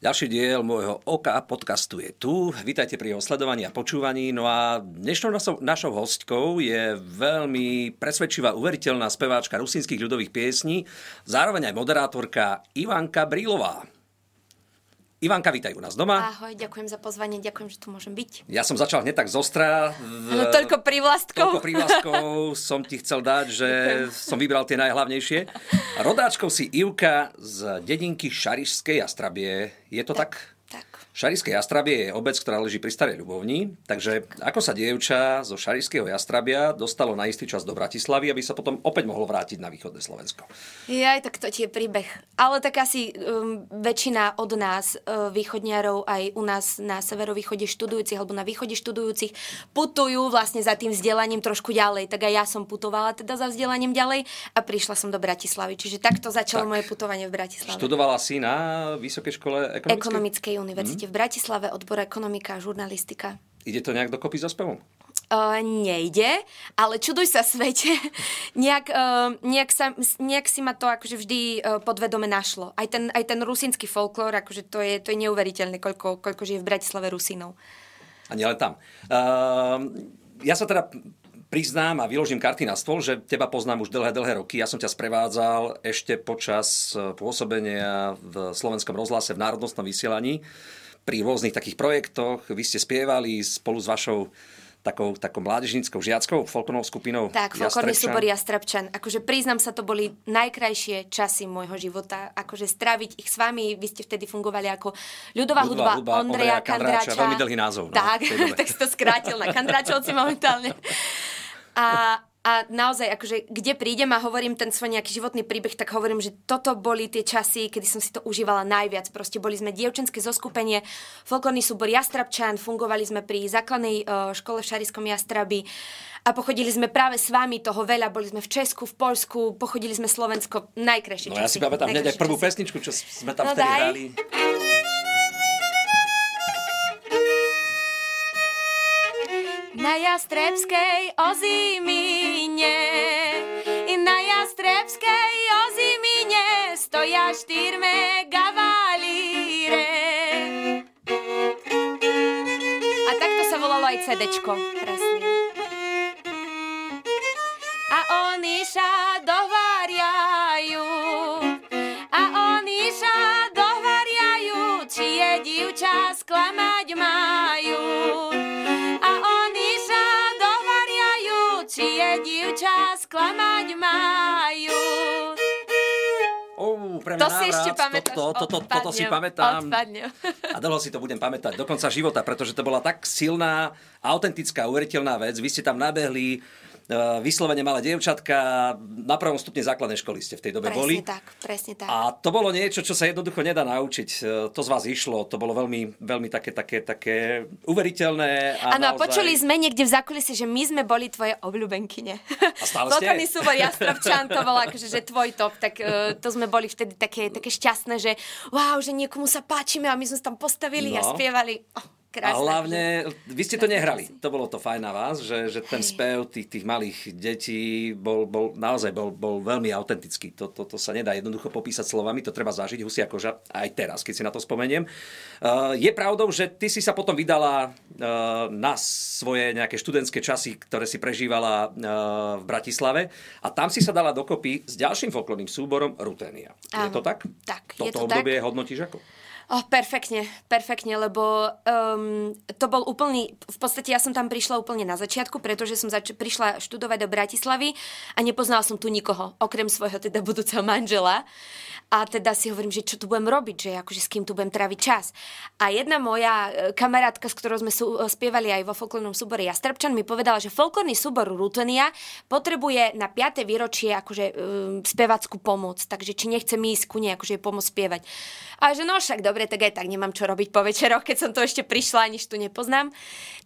Ďalší diel môjho OK podcastu je tu. Vítajte pri jeho sledovaní a počúvaní. No a dnešnou našou, našou hostkou je veľmi presvedčivá, uveriteľná speváčka rusínskych ľudových piesní, zároveň aj moderátorka Ivanka Brílová. Ivanka, vítaj u nás doma. Ahoj, ďakujem za pozvanie, ďakujem, že tu môžem byť. Ja som začal hneď tak zostra. No, toľko prívlastkov. Toľko prívlastkov som ti chcel dať, že ďakujem. som vybral tie najhlavnejšie. Rodáčkou si Ivka z dedinky Šarišskej Astrabie. Je to tak? tak? Šarišské Jastrabie je obec, ktorá leží pri Starej Ľubovni, takže ako sa dievča zo Šarišského Jastrabia dostalo na istý čas do Bratislavy, aby sa potom opäť mohlo vrátiť na východné Slovensko? Jaj, tak to je príbeh. Ale tak asi um, väčšina od nás, uh, východniarov, aj u nás na severovýchode študujúcich alebo na východe študujúcich, putujú vlastne za tým vzdelaním trošku ďalej. Tak aj ja som putovala teda za vzdelaním ďalej a prišla som do Bratislavy. Čiže takto začalo tak. moje putovanie v Bratislave. Študovala si na Vysokej škole ekonomickej? Ekonomickej univerzite v Bratislave, odbor ekonomika a žurnalistika. Ide to nejak dokopy so spevom? Uh, nejde, ale čuduj sa svete. nejak, uh, nejak, sa, nejak si ma to akože vždy uh, podvedome našlo. Aj ten, aj ten rusínsky folklór, akože to je, to je neuveriteľné, koľko, koľko žije v Bratislave Rusínov. A nielen tam. Uh, ja sa teda priznám a vyložím karty na stôl, že teba poznám už dlhé, dlhé roky. Ja som ťa sprevádzal ešte počas pôsobenia v slovenskom rozhlase v národnostnom vysielaní pri rôznych takých projektoch. Vy ste spievali spolu s vašou takou, takou mládežníckou žiackou folklornou skupinou Tak, folklorný súbor Jastrabčan. Akože priznám sa, to boli najkrajšie časy môjho života. Akože straviť ich s vami, vy ste vtedy fungovali ako ľudová, hudba, hudba Ondreja, Ondreja Kandráča. Veľmi dlhý názov. No, tak, tak si to skrátil na Kandráčovci momentálne. A, a naozaj, akože, kde prídem a hovorím ten svoj nejaký životný príbeh, tak hovorím, že toto boli tie časy, kedy som si to užívala najviac. Proste boli sme dievčenské zoskupenie, folklórny súbor Jastrabčan, fungovali sme pri základnej uh, škole v Šariskom Jastrabi a pochodili sme práve s vami toho veľa. Boli sme v Česku, v Polsku, pochodili sme Slovensko, najkrajšie No časy, ja si pamätám hneď prvú pesničku, čo sme tam no vtedy daj. hrali. Na Jastrebskej ozimine na Jastrebskej ozimine stoja štyrme gavalíre. A takto sa volalo aj CDčko, presne. A oni sa dovariajú, a oni sa dovariajú, či je divča sklamať majú. Pre mňa to si ešte pamätáš. Toto, toto, toto, toto si pamätám. Odpadne. A dlho si to budem pamätať do konca života, pretože to bola tak silná, autentická, uveriteľná vec. Vy ste tam nabehli Eh, vyslovene malé dievčatka, na prvom stupne základnej školy ste v tej dobe presne boli. tak, presne tak. A to bolo niečo, čo sa jednoducho nedá naučiť. Eh, to z vás išlo, to bolo veľmi, veľmi také, také, také uveriteľné. Áno, a naozaj... počuli sme niekde v zákulisí, že my sme boli tvoje obľúbenkyne. A stále ste? súbor Jastravčan, to bolo akože, že tvoj top, tak uh, to sme boli vtedy také, také šťastné, že wow, že niekomu sa páčime a my sme sa tam postavili no. a spievali. Oh Krásne. A hlavne, vy ste to nehrali. To bolo to fajn na vás, že, že ten spev tých, tých malých detí bol, bol naozaj bol, bol veľmi autentický. To, to, to sa nedá jednoducho popísať slovami, to treba zažiť husia koža aj teraz, keď si na to spomeniem. Uh, je pravdou, že ty si sa potom vydala uh, na svoje nejaké študentské časy, ktoré si prežívala uh, v Bratislave a tam si sa dala dokopy s ďalším folklórnym súborom Rutenia. Je to tak? Tak, Toto je to obdobie tak. hodnotíš ako? Oh, perfektne, perfektne, lebo um, to bol úplný, v podstate ja som tam prišla úplne na začiatku, pretože som zač- prišla študovať do Bratislavy a nepoznala som tu nikoho, okrem svojho teda budúceho manžela. A teda si hovorím, že čo tu budem robiť, že akože s kým tu budem tráviť čas. A jedna moja e, kamarátka, s ktorou sme sú, e, spievali aj vo folklórnom súbore Jastrebčan, mi povedala, že folklórny súbor Rutenia potrebuje na 5. výročie akože um, spevackú pomoc, takže či nechce ísť ku nej akože pomôcť spievať. A že no však dobre, tak aj tak nemám čo robiť po večeroch, keď som to ešte prišla, nič tu nepoznám.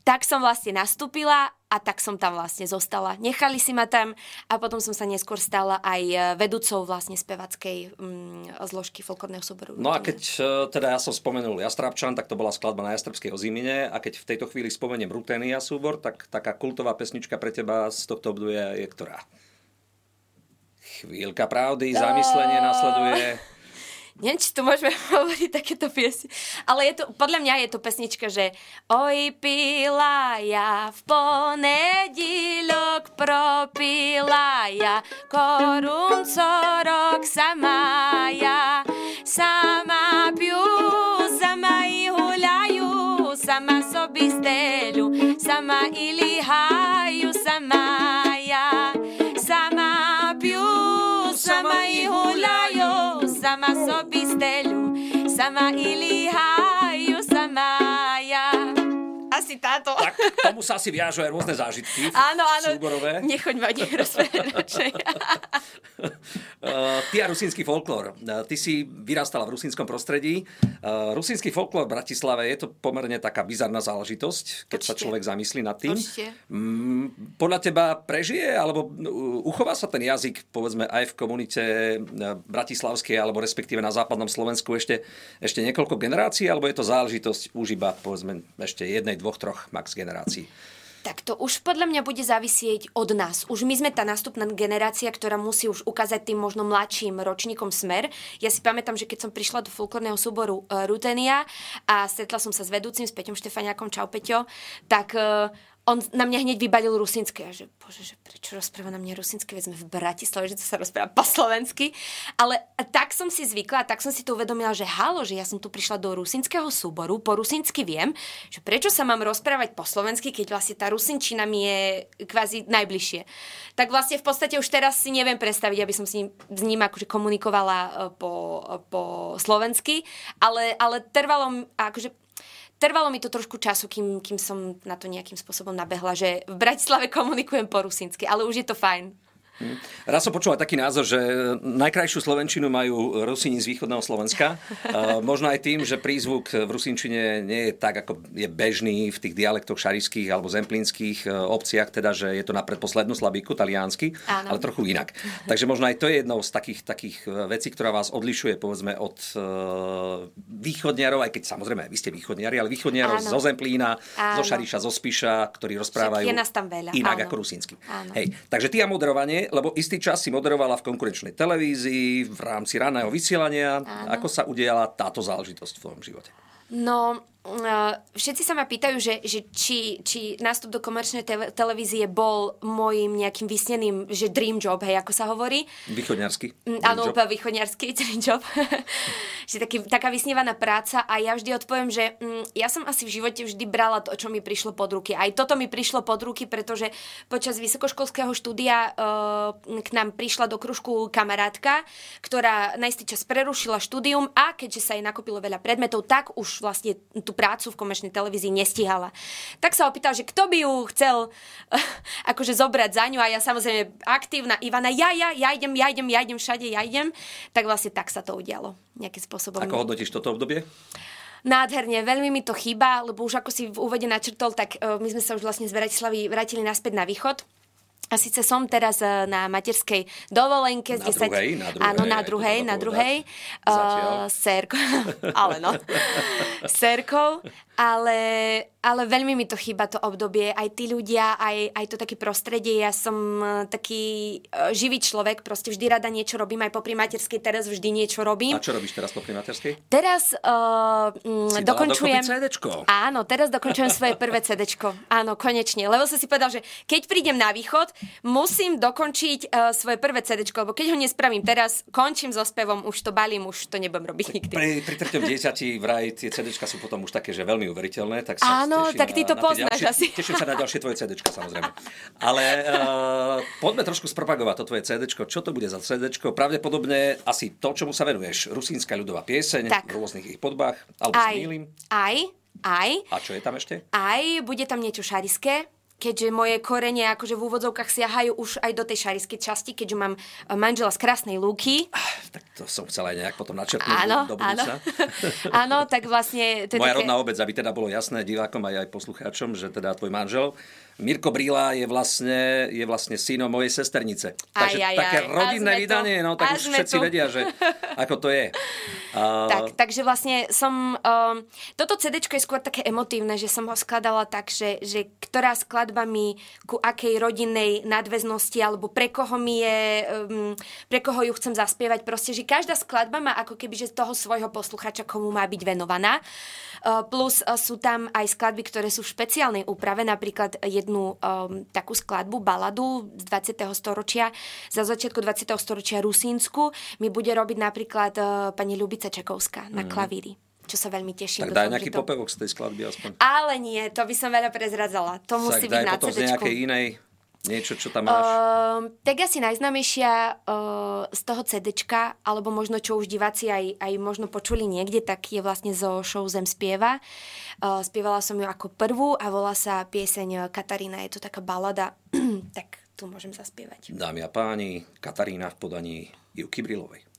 Tak som vlastne nastúpila a tak som tam vlastne zostala. Nechali si ma tam a potom som sa neskôr stala aj e, vedúcou vlastne spevackej mm, zložky folklórneho súboru. No a keď e, teda ja som spomenul Jastrabčan, tak to bola skladba na Jastrebskej ozímine a keď v tejto chvíli spomeniem Rutenia súbor, tak taká kultová pesnička pre teba z tohto obdobia je ktorá? Chvíľka pravdy, zamyslenie nasleduje. Neviem, či to môžeme hovoriť takéto piesy, ale je to, podľa mňa je to pesnička, že Oj, pila ja v ponedílok propila ja korun rok sama ja. Sama piju, sama i huľaju, sama sobi stelju, sama i sama i Asi táto. Tak tomu sa asi viažu aj rôzne zážitky Áno, áno. súborové. Nechoď ma nerozprávať radšej. Uh, ty a rusínsky folklór. Uh, ty si vyrastala v rusínskom prostredí. Uh, rusínsky folklór v Bratislave je to pomerne taká bizarná záležitosť, keď sa Určite. človek zamyslí nad tým. Určite. Mm, podľa teba prežije, alebo uh, uchová sa ten jazyk, povedzme, aj v komunite bratislavskej, alebo respektíve na západnom Slovensku ešte, ešte niekoľko generácií, alebo je to záležitosť už iba, povedzme, ešte jednej, dvoch, troch max generácií? Tak to už podľa mňa bude závisieť od nás. Už my sme tá nástupná generácia, ktorá musí už ukázať tým možno mladším ročníkom smer. Ja si pamätám, že keď som prišla do folklórneho súboru uh, Rutenia a stretla som sa s vedúcim, s Peťom Štefaniakom, čau Peťo, tak uh, on na mňa hneď vybalil rusinské. A že, bože, že prečo rozpráva na mňa rusinsky, veď sme v Bratislave, že to sa rozpráva po slovensky. Ale tak som si zvykla, tak som si to uvedomila, že halo, že ja som tu prišla do rusinského súboru, po rusinsky viem, že prečo sa mám rozprávať po slovensky, keď vlastne tá rusinčina mi je kvázi najbližšie. Tak vlastne v podstate už teraz si neviem predstaviť, aby som s ním, s ním akože komunikovala e, po, po slovensky, ale, ale trvalo, akože Trvalo mi to trošku času, kým, kým som na to nejakým spôsobom nabehla, že v Bratislave komunikujem po rusinsky, ale už je to fajn. Raz som počul aj taký názor, že najkrajšiu slovenčinu majú Rusíni z východného Slovenska. Uh, možno aj tým, že prízvuk v rusinčine nie je tak, ako je bežný v tých dialektoch šarišských alebo zemplínskych uh, obciach, teda, že je to na predposlednú slabíku, taliansky, Áno. ale trochu inak. Takže možno aj to je jednou z takých, takých uh, vecí, ktorá vás odlišuje, povedzme, od východniarov, aj keď samozrejme aj vy ste východniari, ale východniarov Áno. zo Zemplína, zo Áno. Šariša, zo Spiša, ktorí rozprávajú inak áno. ako rusínsky. Hej, takže ty a moderovanie, lebo istý čas si moderovala v konkurenčnej televízii, v rámci raného vysielania. Ako sa udiala táto záležitosť v tvojom živote? No, uh, všetci sa ma pýtajú, že, že či, či nástup do komerčnej te- televízie bol môjim nejakým vysneným, že dream job, hej, ako sa hovorí. Východňarsky? Mm, Áno, úplne východňarský dream job. že taký, taká vysnívaná práca a ja vždy odpoviem, že mm, ja som asi v živote vždy brala to, čo mi prišlo pod ruky. Aj toto mi prišlo pod ruky, pretože počas vysokoškolského štúdia uh, k nám prišla do kružku kamarátka, ktorá na istý čas prerušila štúdium a keďže sa jej nakopilo veľa predmetov, tak už vlastne tú prácu v komerčnej televízii nestihala. Tak sa opýtal, že kto by ju chcel akože zobrať za ňu a ja samozrejme aktívna Ivana, ja, ja, ja idem, ja idem, ja idem všade, ja idem. Tak vlastne tak sa to udialo nejakým spôsobom. Ako hodnotíš toto obdobie? Nádherne, veľmi mi to chýba, lebo už ako si v úvode načrtol, tak uh, my sme sa už vlastne z Bratislavy vrátili naspäť na východ. A síce som teraz uh, na materskej dovolenke. Na druhej, na druhej, Áno, na druhej, na druhej. Uh, sérko, ale no. Sérkou, ale, ale veľmi mi to chýba to obdobie. Aj tí ľudia, aj, aj to také prostredie. Ja som uh, taký uh, živý človek, proste vždy rada niečo robím, aj popri materskej teraz vždy niečo robím. A čo robíš teraz po primaterskej? Teraz uh, Si dokončujem... CDčko. Áno, teraz dokončujem svoje prvé CDčko. Áno, konečne. Lebo som si povedal, že keď prídem na východ, musím dokončiť uh, svoje prvé CDčko, lebo keď ho nespravím teraz, končím so spevom, už to balím, už to nebudem robiť nikdy. Pri, pri treťom dieťati vraj tie CDčka sú potom už také, že veľmi uveriteľné. Tak sa Áno, teším tak ty to poznáš ďalšie, asi. Teším sa na ďalšie tvoje CDčka, samozrejme. Ale uh, poďme trošku spropagovať to tvoje CDčko. Čo to bude za CDčko? Pravdepodobne asi to, čomu sa venuješ. Rusínska ľudová pieseň Tak. v rôznych ich podobách. Alebo sa Aj, mýlim. aj, aj, A čo je tam ešte? aj, bude tam niečo šariské, keďže moje korene akože v úvodzovkách siahajú už aj do tej šariskej časti, keďže mám eh, manžela z Krásnej Lúky. Tak to som chcel aj nejak potom načrtnúť Áno, do áno. budúcna. áno, tak vlastne... To Moja také... rodná obec, aby teda bolo jasné divákom aj, aj poslucháčom, že teda tvoj manžel Mirko Bríla je vlastne, je vlastne synom mojej sesternice. Takže aj, také aj. rodinné A sme vydanie, no tak A už všetci tu. vedia, že ako to je. A, Tak, takže vlastne som... Um, toto CD je skôr také emotívne, že som ho skladala tak, že, že ktorá skladba mi ku akej rodinnej nadväznosti alebo pre koho mi je, um, pre koho ju chcem zaspievať. Proste, že každá skladba má ako keby, že toho svojho posluchača, komu má byť venovaná. Uh, plus uh, sú tam aj skladby, ktoré sú v špeciálnej úprave, napríklad jednu um, takú skladbu, baladu z 20. storočia, za začiatku 20. storočia Rusínsku mi bude robiť napríklad uh, pani Ľubica Čekovská na klavíri, čo sa veľmi teším. Tak daj nejaký to... popevok z tej skladby aspoň. Ale nie, to by som veľa prezradzala. To musí tak byť daj na potom z CD. nejakej inej, niečo, čo tam máš. Uh, tak asi najznámejšia uh, z toho CDčka, alebo možno čo už diváci aj, aj možno počuli niekde, tak je vlastne zo show Zem spieva. Uh, spievala som ju ako prvú a volá sa pieseň Katarína. Je to taká balada, tak tu môžem zaspievať. Dámy a páni, Katarína v podaní Ivky Brilovej.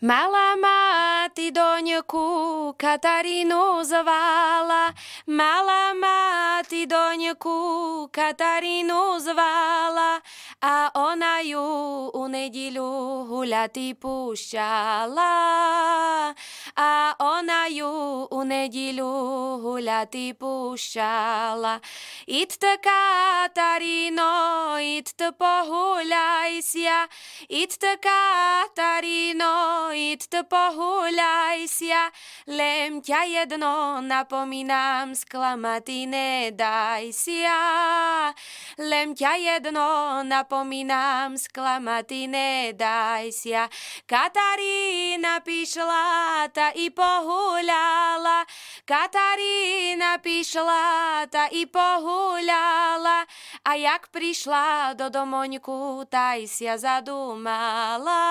Mala mati doňku Katarínu zvala, mala mati doňku Katarínu zvala a ona ju u nedíľu huľati púšťala. A ona ju u nedíľu huľati púšťala. Idte Katarino, idte pohuľajsia, idte Katarino, idte pohuľajsia, lem ťa jedno napomínam, sklamati nedajsia. Lem ťa jedno napomínam, sklamati nedajsia. Katarína pišla, ta i pohuľala, Katarína pišla, ta i pohuľala, a jak prišla do domoňku, taj sia zadumala.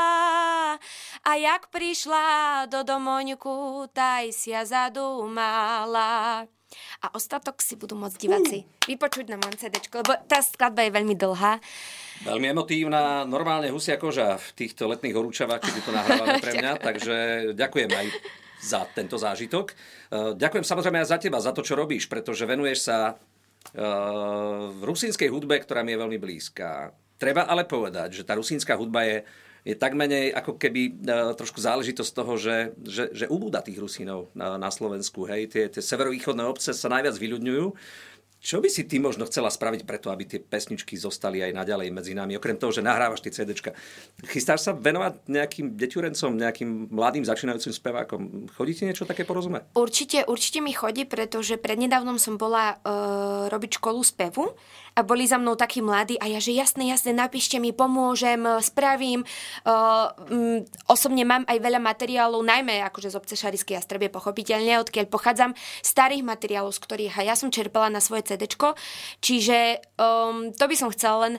A jak prišla do domoňku, taj sia zadumala. A ostatok si budú môcť diváci vypočuť na mojom CD, lebo tá skladba je veľmi dlhá. Veľmi emotívna, normálne husia koža v týchto letných horúčavách, keď to nahrávame pre mňa, takže ďakujem aj za tento zážitok. Eh, Ďakujem samozrejme aj za teba, za to, čo robíš, pretože venuješ sa eh, v rusínskej hudbe, ktorá mi je veľmi blízka. Treba ale povedať, že tá rusínska hudba je, je tak menej ako keby eh, trošku záležitosť toho, že, že, že ubúda tých Rusínov na, na Slovensku. Hej, tie, tie severovýchodné obce sa najviac vyľudňujú. Čo by si ty možno chcela spraviť preto, aby tie pesničky zostali aj naďalej medzi nami? Okrem toho, že nahrávaš tie CDčka. Chystáš sa venovať nejakým deťurencom, nejakým mladým začínajúcim spevákom? Chodí ti niečo také porozumieť? Určite, určite mi chodí, pretože prednedávnom som bola uh, robiť školu spevu a boli za mnou takí mladí a ja, že jasne, jasne, napíšte mi, pomôžem, spravím. Uh, um, osobne mám aj veľa materiálov, najmä akože z obce Šariskej a Strebie, pochopiteľne, odkiaľ pochádzam, starých materiálov, z ktorých ja som čerpala na svoje CDčko. Čiže um, to by som chcela len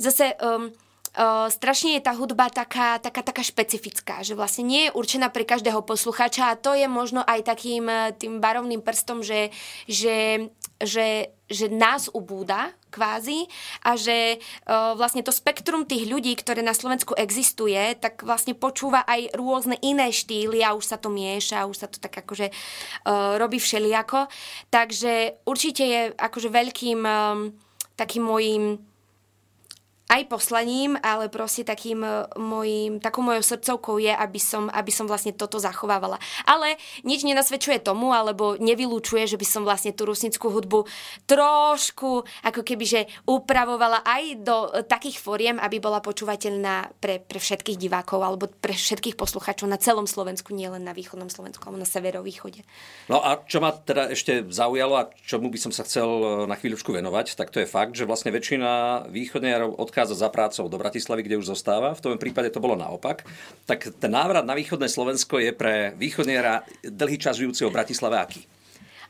zase... Um, Uh, strašne je tá hudba taká, taká, taká špecifická, že vlastne nie je určená pre každého posluchača a to je možno aj takým eh, tým barovným prstom, že, že, že, že nás ubúda kvázi a že uh, vlastne to spektrum tých ľudí, ktoré na Slovensku existuje, tak vlastne počúva aj rôzne iné štýly a už sa to mieša, už sa to tak akože uh, robí všelijako. Takže určite je akože veľkým um, takým môjim aj poslaním, ale proste takým e, mojím, takou mojou srdcovkou je, aby som, aby som vlastne toto zachovávala. Ale nič nenasvedčuje tomu, alebo nevylúčuje, že by som vlastne tú rusnickú hudbu trošku ako keby, že upravovala aj do e, takých foriem, aby bola počúvateľná pre, pre všetkých divákov alebo pre všetkých poslucháčov na celom Slovensku, nie len na východnom Slovensku, alebo na severovýchode. No a čo ma teda ešte zaujalo a čomu by som sa chcel e, na chvíľučku venovať, tak to je fakt, že vlastne väčšina východniarov odchádza za prácou do Bratislavy, kde už zostáva. V tom prípade to bolo naopak. Tak ten návrat na východné Slovensko je pre východniara dlhý čas žijúceho v Bratislave aký?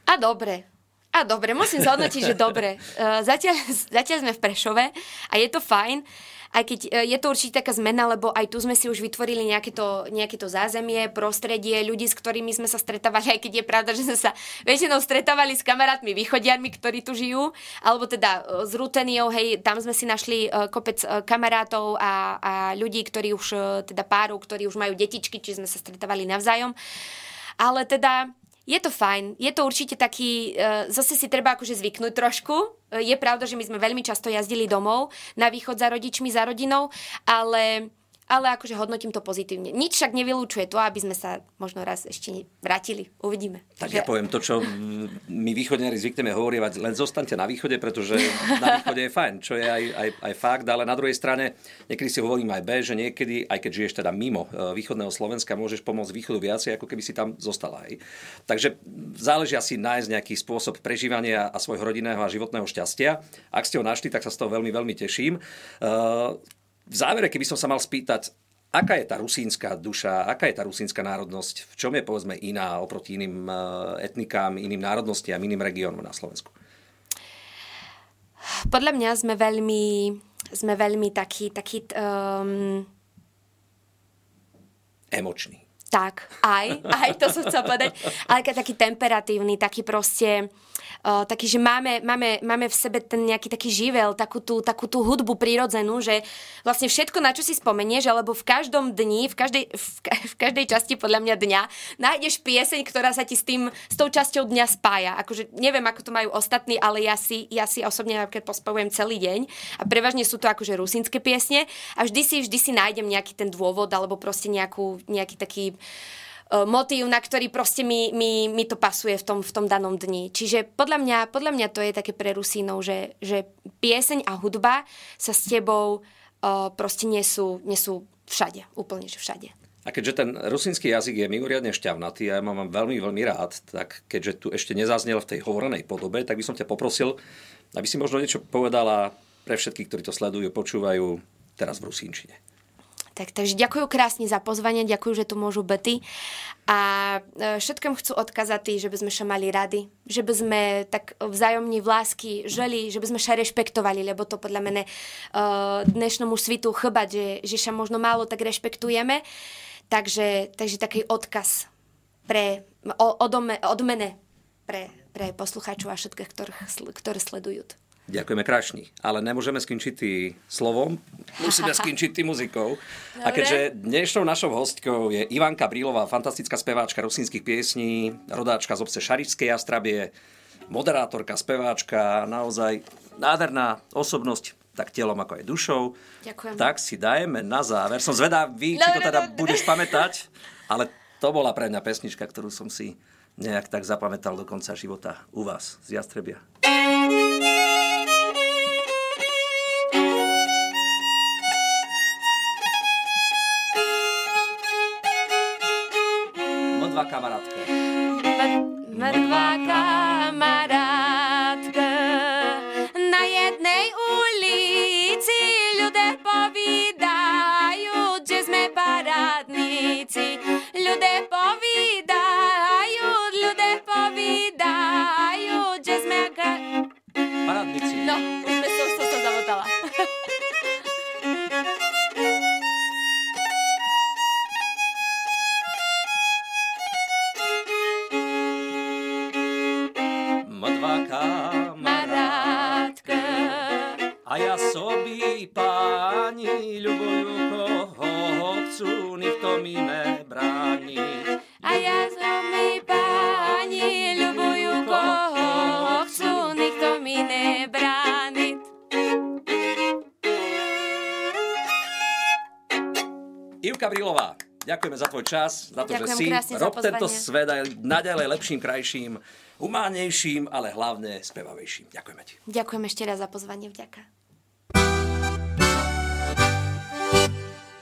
A dobre. A dobre, musím zhodnotiť, že dobre. Zatiaľ, zatiaľ sme v Prešove a je to fajn. Aj keď uh, je to určite taká zmena, lebo aj tu sme si už vytvorili nejaké to, nejaké to zázemie, prostredie, ľudí, s ktorými sme sa stretávali, aj keď je pravda, že sme sa väčšinou stretávali s kamarátmi východiarmi, ktorí tu žijú, alebo teda uh, s Ruteniou, hej, tam sme si našli uh, kopec kamarátov a, a ľudí, ktorí už, teda párov, ktorí už majú detičky, či sme sa stretávali navzájom. Ale teda je to fajn, je to určite taký, uh, zase si treba akože zvyknúť trošku. Uh, je pravda, že my sme veľmi často jazdili domov na východ za rodičmi, za rodinou, ale ale akože hodnotím to pozitívne. Nič však nevylúčuje to, aby sme sa možno raz ešte vrátili. Uvidíme. Tak že... ja poviem to, čo my východňari zvykneme hovorievať, len zostaňte na východe, pretože na východe je fajn, čo je aj, aj, aj fakt, ale na druhej strane niekedy si hovorím aj B, že niekedy, aj keď žiješ teda mimo e, východného Slovenska, môžeš pomôcť východu viacej, ako keby si tam zostala. Aj. Takže záleží asi nájsť nejaký spôsob prežívania a svojho rodinného a životného šťastia. Ak ste ho našli, tak sa z toho veľmi, veľmi teším. V závere, keby som sa mal spýtať, aká je tá rusínska duša, aká je tá rusínska národnosť, v čom je povedzme iná oproti iným eh, etnikám, iným národnostiam, iným regiónom na Slovensku? Podľa mňa sme veľmi, sme veľmi taký, taký um... emočný. Tak, aj, aj to som chcela povedať, ale taký temperatívny, taký proste uh, taký, že máme, máme, máme v sebe ten nejaký taký živel, takú tú, takú tú hudbu prirodzenú, že vlastne všetko, na čo si spomenieš, alebo v každom dni, v každej, v, v každej časti podľa mňa dňa, nájdeš pieseň, ktorá sa ti s, tým, s tou časťou dňa spája. Akože neviem, ako to majú ostatní, ale ja si, ja si osobne keď pospevujem celý deň a prevažne sú to akože rusínske piesne a vždy si, vždy si nájdem nejaký ten dôvod alebo proste nejakú, nejaký taký motív, na ktorý proste mi, mi, mi to pasuje v tom, v tom danom dni. Čiže podľa mňa, podľa mňa to je také pre Rusínov, že, že pieseň a hudba sa s tebou uh, proste nesú, nesú všade, úplne že všade. A keďže ten rusínsky jazyk je mimoriadne šťavnatý a ja mám veľmi, veľmi rád, tak keďže tu ešte nezaznel v tej hovorenej podobe, tak by som ťa poprosil, aby si možno niečo povedala pre všetkých, ktorí to sledujú, počúvajú teraz v rusínčine. Tak, takže ďakujem krásne za pozvanie, ďakujem, že tu môžu byty. A e, všetkým chcú odkazať, že by sme sa mali rady, že by sme tak vzájomne v lásky žili, že by sme sa rešpektovali, lebo to podľa mene uh, dnešnému svitu chyba, že, že sa možno málo tak rešpektujeme. Takže, takže taký odkaz pre, od, od mene pre, pre poslucháčov a všetkých, ktorých, ktorí sledujú. Ďakujeme krásne, ale nemôžeme skončiť slovom, musíme skončiť tý muzikou. Dobre. A keďže dnešnou našou hostkou je Ivanka Brílová, fantastická speváčka rusínskych piesní, rodáčka z obce Šaričskej Astrabie, moderátorka, speváčka, naozaj nádherná osobnosť, tak telom ako aj dušou. Ďakujem. Tak si dajeme na záver. Som zvedavý, či to teda budeš pamätať, ale to bola pre mňa pesnička, ktorú som si nejak tak zapamätal do konca života u vás z Jastrebia. dva mrtva kamaratka. Na jednej ulici ludzie powidają, gdzie sme paradnici. Ludzie powidają, ludzie powidają, gdzie sme... Paradnici. No. Páni ľubujú, koho chcú, nikto mi nebráni. A ja mi páni ľubujú, koho chcú, nikto mi nebráni. Ivka Brilová, ďakujeme za tvoj čas, za to, Ďakujem že si rob tento svet aj naďalej lepším, krajším, humánejším, ale hlavne spevavejším. Ďakujeme ti. Ďakujem ešte raz za pozvanie, vďaka.